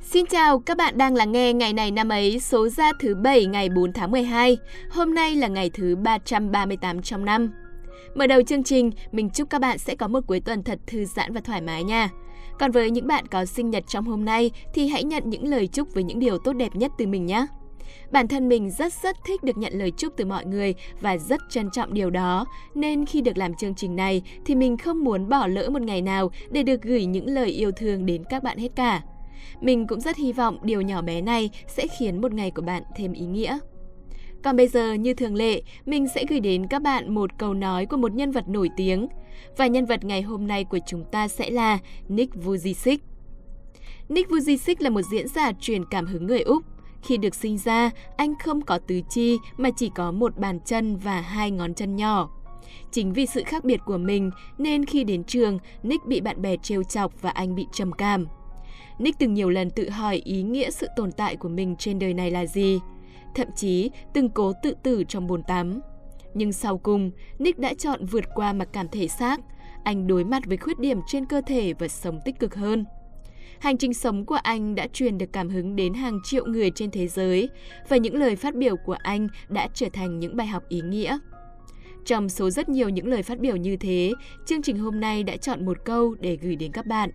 Xin chào, các bạn đang lắng nghe ngày này năm ấy số ra thứ 7 ngày 4 tháng 12. Hôm nay là ngày thứ 338 trong năm. Mở đầu chương trình, mình chúc các bạn sẽ có một cuối tuần thật thư giãn và thoải mái nha. Còn với những bạn có sinh nhật trong hôm nay thì hãy nhận những lời chúc với những điều tốt đẹp nhất từ mình nhé. Bản thân mình rất rất thích được nhận lời chúc từ mọi người và rất trân trọng điều đó, nên khi được làm chương trình này thì mình không muốn bỏ lỡ một ngày nào để được gửi những lời yêu thương đến các bạn hết cả. Mình cũng rất hy vọng điều nhỏ bé này sẽ khiến một ngày của bạn thêm ý nghĩa. Còn bây giờ, như thường lệ, mình sẽ gửi đến các bạn một câu nói của một nhân vật nổi tiếng. Và nhân vật ngày hôm nay của chúng ta sẽ là Nick Vujicic. Nick Vujicic là một diễn giả truyền cảm hứng người Úc. Khi được sinh ra, anh không có tứ chi mà chỉ có một bàn chân và hai ngón chân nhỏ. Chính vì sự khác biệt của mình nên khi đến trường, Nick bị bạn bè trêu chọc và anh bị trầm cảm. Nick từng nhiều lần tự hỏi ý nghĩa sự tồn tại của mình trên đời này là gì. Thậm chí từng cố tự tử trong bồn tắm. Nhưng sau cùng, Nick đã chọn vượt qua mặc cảm thể xác. Anh đối mặt với khuyết điểm trên cơ thể và sống tích cực hơn. Hành trình sống của anh đã truyền được cảm hứng đến hàng triệu người trên thế giới và những lời phát biểu của anh đã trở thành những bài học ý nghĩa. Trong số rất nhiều những lời phát biểu như thế, chương trình hôm nay đã chọn một câu để gửi đến các bạn.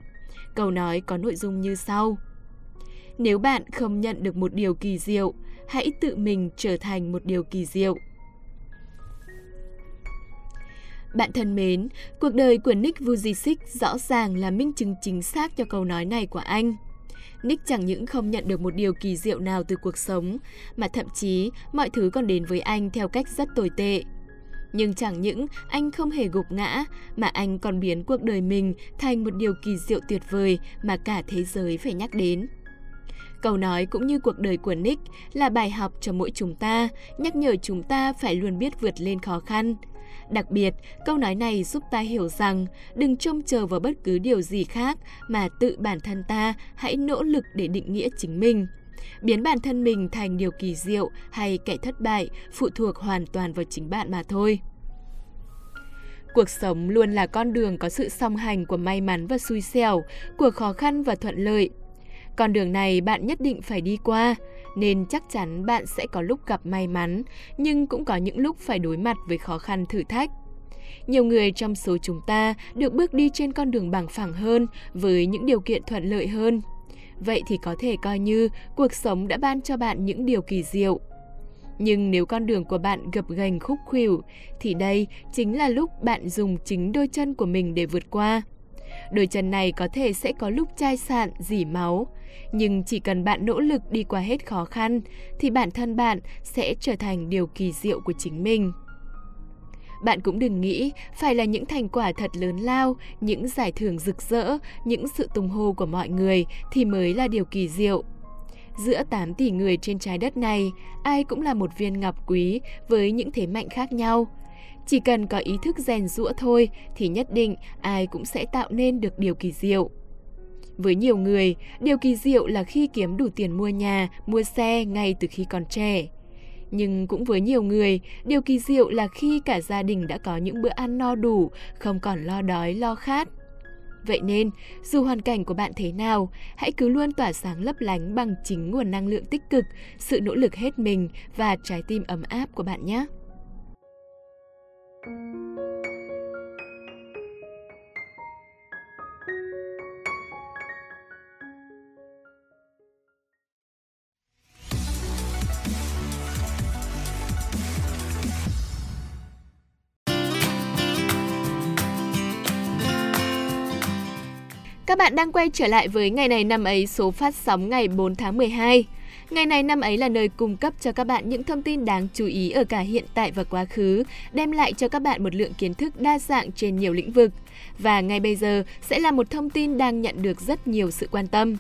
Câu nói có nội dung như sau. Nếu bạn không nhận được một điều kỳ diệu, hãy tự mình trở thành một điều kỳ diệu. Bạn thân mến, cuộc đời của Nick Vujicic rõ ràng là minh chứng chính xác cho câu nói này của anh. Nick chẳng những không nhận được một điều kỳ diệu nào từ cuộc sống, mà thậm chí mọi thứ còn đến với anh theo cách rất tồi tệ. Nhưng chẳng những anh không hề gục ngã, mà anh còn biến cuộc đời mình thành một điều kỳ diệu tuyệt vời mà cả thế giới phải nhắc đến. Câu nói cũng như cuộc đời của Nick là bài học cho mỗi chúng ta, nhắc nhở chúng ta phải luôn biết vượt lên khó khăn. Đặc biệt, câu nói này giúp ta hiểu rằng đừng trông chờ vào bất cứ điều gì khác mà tự bản thân ta hãy nỗ lực để định nghĩa chính mình. Biến bản thân mình thành điều kỳ diệu hay kẻ thất bại phụ thuộc hoàn toàn vào chính bạn mà thôi. Cuộc sống luôn là con đường có sự song hành của may mắn và xui xẻo, của khó khăn và thuận lợi. Con đường này bạn nhất định phải đi qua, nên chắc chắn bạn sẽ có lúc gặp may mắn, nhưng cũng có những lúc phải đối mặt với khó khăn thử thách. Nhiều người trong số chúng ta được bước đi trên con đường bằng phẳng hơn với những điều kiện thuận lợi hơn. Vậy thì có thể coi như cuộc sống đã ban cho bạn những điều kỳ diệu. Nhưng nếu con đường của bạn gập ghềnh khúc khuỷu thì đây chính là lúc bạn dùng chính đôi chân của mình để vượt qua. Đôi chân này có thể sẽ có lúc chai sạn, dỉ máu, nhưng chỉ cần bạn nỗ lực đi qua hết khó khăn thì bản thân bạn sẽ trở thành điều kỳ diệu của chính mình. Bạn cũng đừng nghĩ phải là những thành quả thật lớn lao, những giải thưởng rực rỡ, những sự tung hô của mọi người thì mới là điều kỳ diệu. Giữa 8 tỷ người trên trái đất này, ai cũng là một viên ngọc quý với những thế mạnh khác nhau. Chỉ cần có ý thức rèn rũa thôi thì nhất định ai cũng sẽ tạo nên được điều kỳ diệu. Với nhiều người, điều kỳ diệu là khi kiếm đủ tiền mua nhà, mua xe ngay từ khi còn trẻ. Nhưng cũng với nhiều người, điều kỳ diệu là khi cả gia đình đã có những bữa ăn no đủ, không còn lo đói, lo khát. Vậy nên, dù hoàn cảnh của bạn thế nào, hãy cứ luôn tỏa sáng lấp lánh bằng chính nguồn năng lượng tích cực, sự nỗ lực hết mình và trái tim ấm áp của bạn nhé. Các bạn đang quay trở lại với ngày này năm ấy số phát sóng ngày 4 tháng 12. Ngày này năm ấy là nơi cung cấp cho các bạn những thông tin đáng chú ý ở cả hiện tại và quá khứ, đem lại cho các bạn một lượng kiến thức đa dạng trên nhiều lĩnh vực. Và ngay bây giờ sẽ là một thông tin đang nhận được rất nhiều sự quan tâm.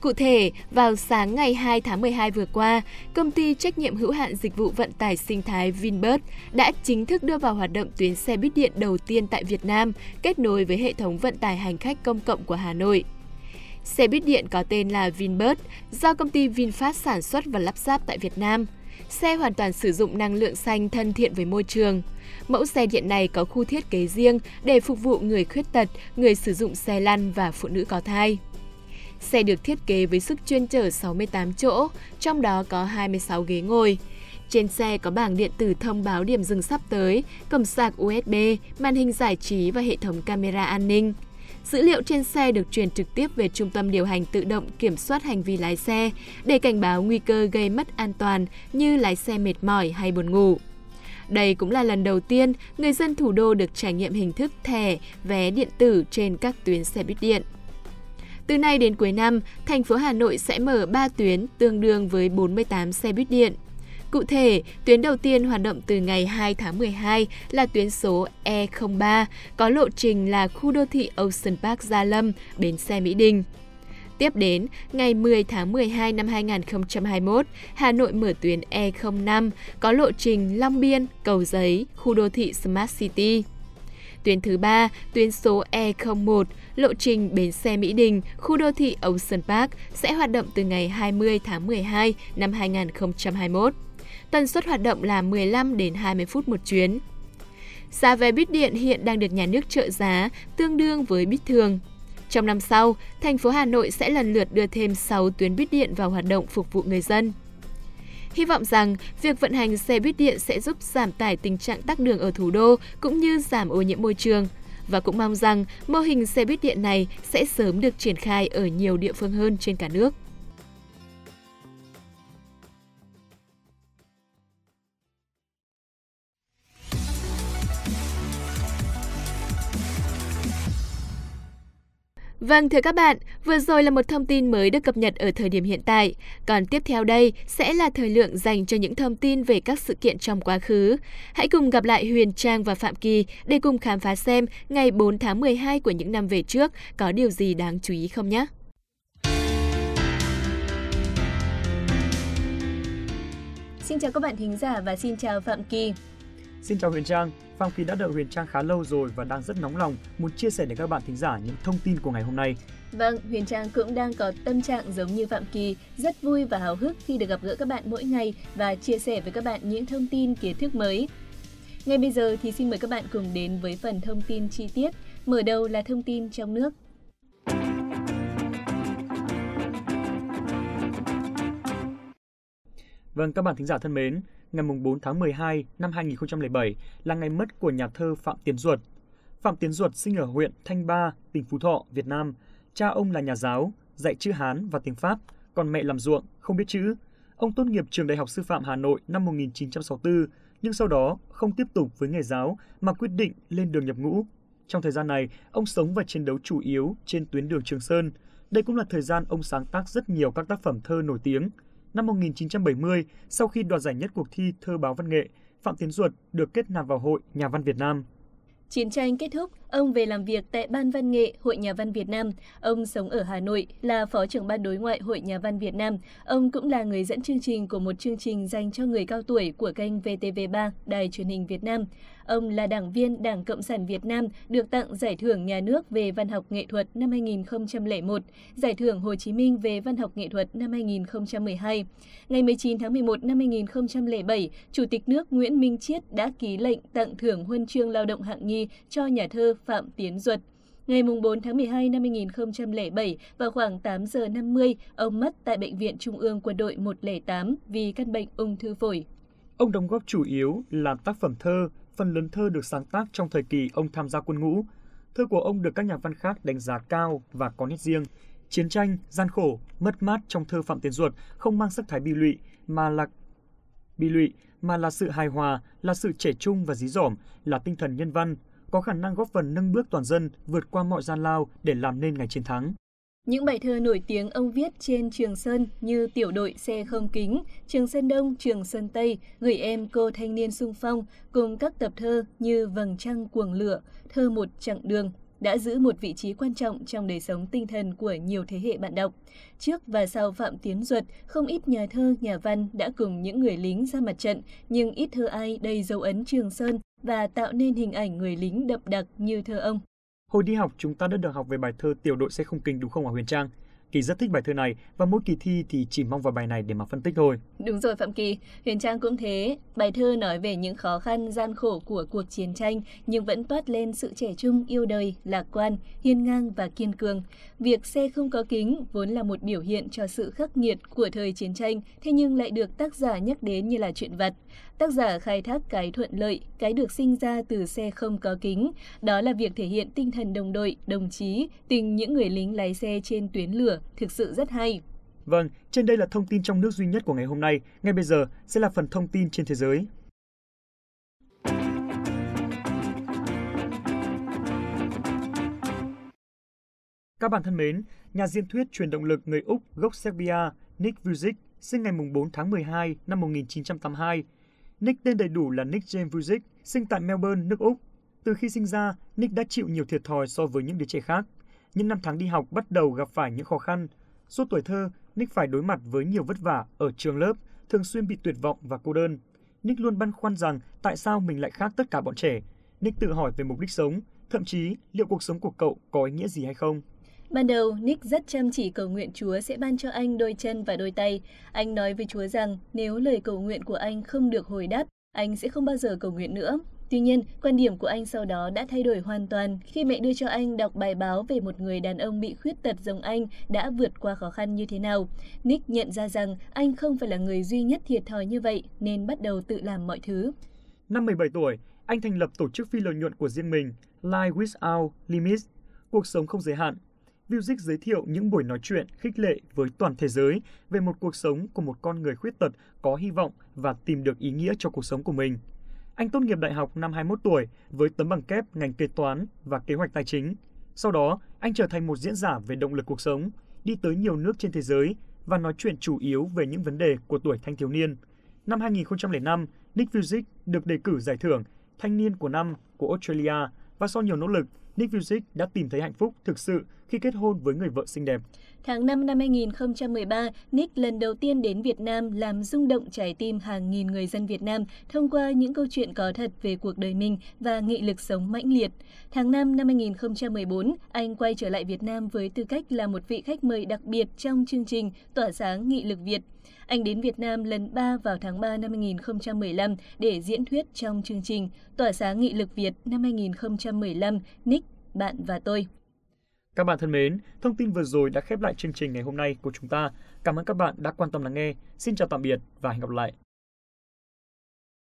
Cụ thể, vào sáng ngày 2 tháng 12 vừa qua, công ty trách nhiệm hữu hạn dịch vụ vận tải sinh thái Vinbus đã chính thức đưa vào hoạt động tuyến xe buýt điện đầu tiên tại Việt Nam, kết nối với hệ thống vận tải hành khách công cộng của Hà Nội. Xe buýt điện có tên là Vinbus, do công ty VinFast sản xuất và lắp ráp tại Việt Nam. Xe hoàn toàn sử dụng năng lượng xanh thân thiện với môi trường. Mẫu xe điện này có khu thiết kế riêng để phục vụ người khuyết tật, người sử dụng xe lăn và phụ nữ có thai. Xe được thiết kế với sức chuyên chở 68 chỗ, trong đó có 26 ghế ngồi. Trên xe có bảng điện tử thông báo điểm dừng sắp tới, cầm sạc USB, màn hình giải trí và hệ thống camera an ninh. Dữ liệu trên xe được truyền trực tiếp về trung tâm điều hành tự động kiểm soát hành vi lái xe để cảnh báo nguy cơ gây mất an toàn như lái xe mệt mỏi hay buồn ngủ. Đây cũng là lần đầu tiên người dân thủ đô được trải nghiệm hình thức thẻ, vé điện tử trên các tuyến xe buýt điện. Từ nay đến cuối năm, thành phố Hà Nội sẽ mở 3 tuyến tương đương với 48 xe buýt điện. Cụ thể, tuyến đầu tiên hoạt động từ ngày 2 tháng 12 là tuyến số E03, có lộ trình là khu đô thị Ocean Park Gia Lâm, bến xe Mỹ Đình. Tiếp đến, ngày 10 tháng 12 năm 2021, Hà Nội mở tuyến E05 có lộ trình Long Biên, Cầu Giấy, khu đô thị Smart City. Tuyến thứ ba, tuyến số E01, lộ trình bến xe Mỹ Đình, khu đô thị Ocean Park sẽ hoạt động từ ngày 20 tháng 12 năm 2021. Tần suất hoạt động là 15 đến 20 phút một chuyến. Giá vé buýt điện hiện đang được nhà nước trợ giá, tương đương với buýt thường. Trong năm sau, thành phố Hà Nội sẽ lần lượt đưa thêm 6 tuyến buýt điện vào hoạt động phục vụ người dân. Hy vọng rằng việc vận hành xe buýt điện sẽ giúp giảm tải tình trạng tắc đường ở thủ đô cũng như giảm ô nhiễm môi trường. Và cũng mong rằng mô hình xe buýt điện này sẽ sớm được triển khai ở nhiều địa phương hơn trên cả nước. Vâng thưa các bạn, vừa rồi là một thông tin mới được cập nhật ở thời điểm hiện tại. Còn tiếp theo đây sẽ là thời lượng dành cho những thông tin về các sự kiện trong quá khứ. Hãy cùng gặp lại Huyền Trang và Phạm Kỳ để cùng khám phá xem ngày 4 tháng 12 của những năm về trước có điều gì đáng chú ý không nhé. Xin chào các bạn thính giả và xin chào Phạm Kỳ. Xin chào Huyền Trang, Phạm Kỳ đã đợi Huyền Trang khá lâu rồi và đang rất nóng lòng muốn chia sẻ đến các bạn thính giả những thông tin của ngày hôm nay. Vâng, Huyền Trang cũng đang có tâm trạng giống như Phạm Kỳ, rất vui và hào hức khi được gặp gỡ các bạn mỗi ngày và chia sẻ với các bạn những thông tin kiến thức mới. Ngay bây giờ thì xin mời các bạn cùng đến với phần thông tin chi tiết. Mở đầu là thông tin trong nước. Vâng, các bạn thính giả thân mến, ngày 4 tháng 12 năm 2007 là ngày mất của nhà thơ Phạm Tiến Duật. Phạm Tiến Duật sinh ở huyện Thanh Ba, tỉnh Phú Thọ, Việt Nam. Cha ông là nhà giáo, dạy chữ Hán và tiếng Pháp, còn mẹ làm ruộng, không biết chữ. Ông tốt nghiệp trường Đại học Sư phạm Hà Nội năm 1964, nhưng sau đó không tiếp tục với nghề giáo mà quyết định lên đường nhập ngũ. Trong thời gian này, ông sống và chiến đấu chủ yếu trên tuyến đường Trường Sơn. Đây cũng là thời gian ông sáng tác rất nhiều các tác phẩm thơ nổi tiếng – Năm 1970, sau khi đoạt giải nhất cuộc thi thơ báo văn nghệ, Phạm Tiến Duật được kết nạp vào Hội Nhà văn Việt Nam. Chiến tranh kết thúc, ông về làm việc tại Ban Văn nghệ Hội Nhà văn Việt Nam. Ông sống ở Hà Nội, là Phó trưởng Ban đối ngoại Hội Nhà văn Việt Nam. Ông cũng là người dẫn chương trình của một chương trình dành cho người cao tuổi của kênh VTV3, Đài truyền hình Việt Nam. Ông là đảng viên Đảng Cộng sản Việt Nam, được tặng Giải thưởng Nhà nước về Văn học Nghệ thuật năm 2001, Giải thưởng Hồ Chí Minh về Văn học Nghệ thuật năm 2012. Ngày 19 tháng 11 năm 2007, Chủ tịch nước Nguyễn Minh Chiết đã ký lệnh tặng thưởng huân chương lao động hạng nhì cho nhà thơ Phạm Tiến Duật. Ngày 4 tháng 12 năm 2007, vào khoảng 8 giờ 50, ông mất tại Bệnh viện Trung ương Quân đội 108 vì căn bệnh ung thư phổi. Ông đóng góp chủ yếu là tác phẩm thơ, phần lớn thơ được sáng tác trong thời kỳ ông tham gia quân ngũ. Thơ của ông được các nhà văn khác đánh giá cao và có nét riêng. Chiến tranh, gian khổ, mất mát trong thơ Phạm Tiến Duật không mang sắc thái bi lụy mà là bi lụy mà là sự hài hòa, là sự trẻ trung và dí dỏm, là tinh thần nhân văn, có khả năng góp phần nâng bước toàn dân vượt qua mọi gian lao để làm nên ngày chiến thắng. Những bài thơ nổi tiếng ông viết trên Trường Sơn như Tiểu đội xe không kính, Trường Sơn Đông, Trường Sơn Tây, Gửi em cô thanh niên sung phong, cùng các tập thơ như Vầng trăng cuồng lửa, Thơ một chặng đường, đã giữ một vị trí quan trọng trong đời sống tinh thần của nhiều thế hệ bạn đọc. Trước và sau Phạm Tiến Duật, không ít nhà thơ, nhà văn đã cùng những người lính ra mặt trận, nhưng ít thơ ai đầy dấu ấn Trường Sơn và tạo nên hình ảnh người lính đậm đặc như thơ ông. Hồi đi học chúng ta đã được học về bài thơ Tiểu đội xe không kinh đúng không hả Huyền Trang? Kỳ rất thích bài thơ này và mỗi kỳ thi thì chỉ mong vào bài này để mà phân tích thôi. Đúng rồi Phạm Kỳ, Huyền Trang cũng thế. Bài thơ nói về những khó khăn, gian khổ của cuộc chiến tranh nhưng vẫn toát lên sự trẻ trung, yêu đời, lạc quan, hiên ngang và kiên cường. Việc xe không có kính vốn là một biểu hiện cho sự khắc nghiệt của thời chiến tranh, thế nhưng lại được tác giả nhắc đến như là chuyện vặt. Tác giả khai thác cái thuận lợi, cái được sinh ra từ xe không có kính. Đó là việc thể hiện tinh thần đồng đội, đồng chí, tình những người lính lái xe trên tuyến lửa thực sự rất hay. Vâng, trên đây là thông tin trong nước duy nhất của ngày hôm nay. Ngay bây giờ sẽ là phần thông tin trên thế giới. Các bạn thân mến, nhà diễn thuyết truyền động lực người Úc gốc Serbia Nick Vujic sinh ngày 4 tháng 12 năm 1982. Nick tên đầy đủ là Nick James Vujic sinh tại Melbourne, nước Úc. Từ khi sinh ra, Nick đã chịu nhiều thiệt thòi so với những đứa trẻ khác. Những năm tháng đi học bắt đầu gặp phải những khó khăn. Suốt tuổi thơ, Nick phải đối mặt với nhiều vất vả ở trường lớp, thường xuyên bị tuyệt vọng và cô đơn. Nick luôn băn khoăn rằng tại sao mình lại khác tất cả bọn trẻ. Nick tự hỏi về mục đích sống, thậm chí liệu cuộc sống của cậu có ý nghĩa gì hay không. Ban đầu, Nick rất chăm chỉ cầu nguyện Chúa sẽ ban cho anh đôi chân và đôi tay. Anh nói với Chúa rằng nếu lời cầu nguyện của anh không được hồi đáp, anh sẽ không bao giờ cầu nguyện nữa. Tuy nhiên, quan điểm của anh sau đó đã thay đổi hoàn toàn khi mẹ đưa cho anh đọc bài báo về một người đàn ông bị khuyết tật giống anh đã vượt qua khó khăn như thế nào. Nick nhận ra rằng anh không phải là người duy nhất thiệt thòi như vậy nên bắt đầu tự làm mọi thứ. Năm 17 tuổi, anh thành lập tổ chức phi lợi nhuận của riêng mình, Life Without Limits, cuộc sống không giới hạn. Music giới thiệu những buổi nói chuyện khích lệ với toàn thế giới về một cuộc sống của một con người khuyết tật có hy vọng và tìm được ý nghĩa cho cuộc sống của mình. Anh tốt nghiệp đại học năm 21 tuổi với tấm bằng kép ngành kế toán và kế hoạch tài chính. Sau đó, anh trở thành một diễn giả về động lực cuộc sống, đi tới nhiều nước trên thế giới và nói chuyện chủ yếu về những vấn đề của tuổi thanh thiếu niên. Năm 2005, Nick Vujicic được đề cử giải thưởng Thanh niên của năm của Australia và sau nhiều nỗ lực, Nick Vujicic đã tìm thấy hạnh phúc thực sự khi kết hôn với người vợ xinh đẹp. Tháng 5 năm 2013, Nick lần đầu tiên đến Việt Nam làm rung động trái tim hàng nghìn người dân Việt Nam thông qua những câu chuyện có thật về cuộc đời mình và nghị lực sống mãnh liệt. Tháng 5 năm 2014, anh quay trở lại Việt Nam với tư cách là một vị khách mời đặc biệt trong chương trình Tỏa sáng nghị lực Việt. Anh đến Việt Nam lần 3 vào tháng 3 năm 2015 để diễn thuyết trong chương trình Tỏa sáng nghị lực Việt năm 2015, Nick, bạn và tôi. Các bạn thân mến, thông tin vừa rồi đã khép lại chương trình ngày hôm nay của chúng ta. Cảm ơn các bạn đã quan tâm lắng nghe. Xin chào tạm biệt và hẹn gặp lại.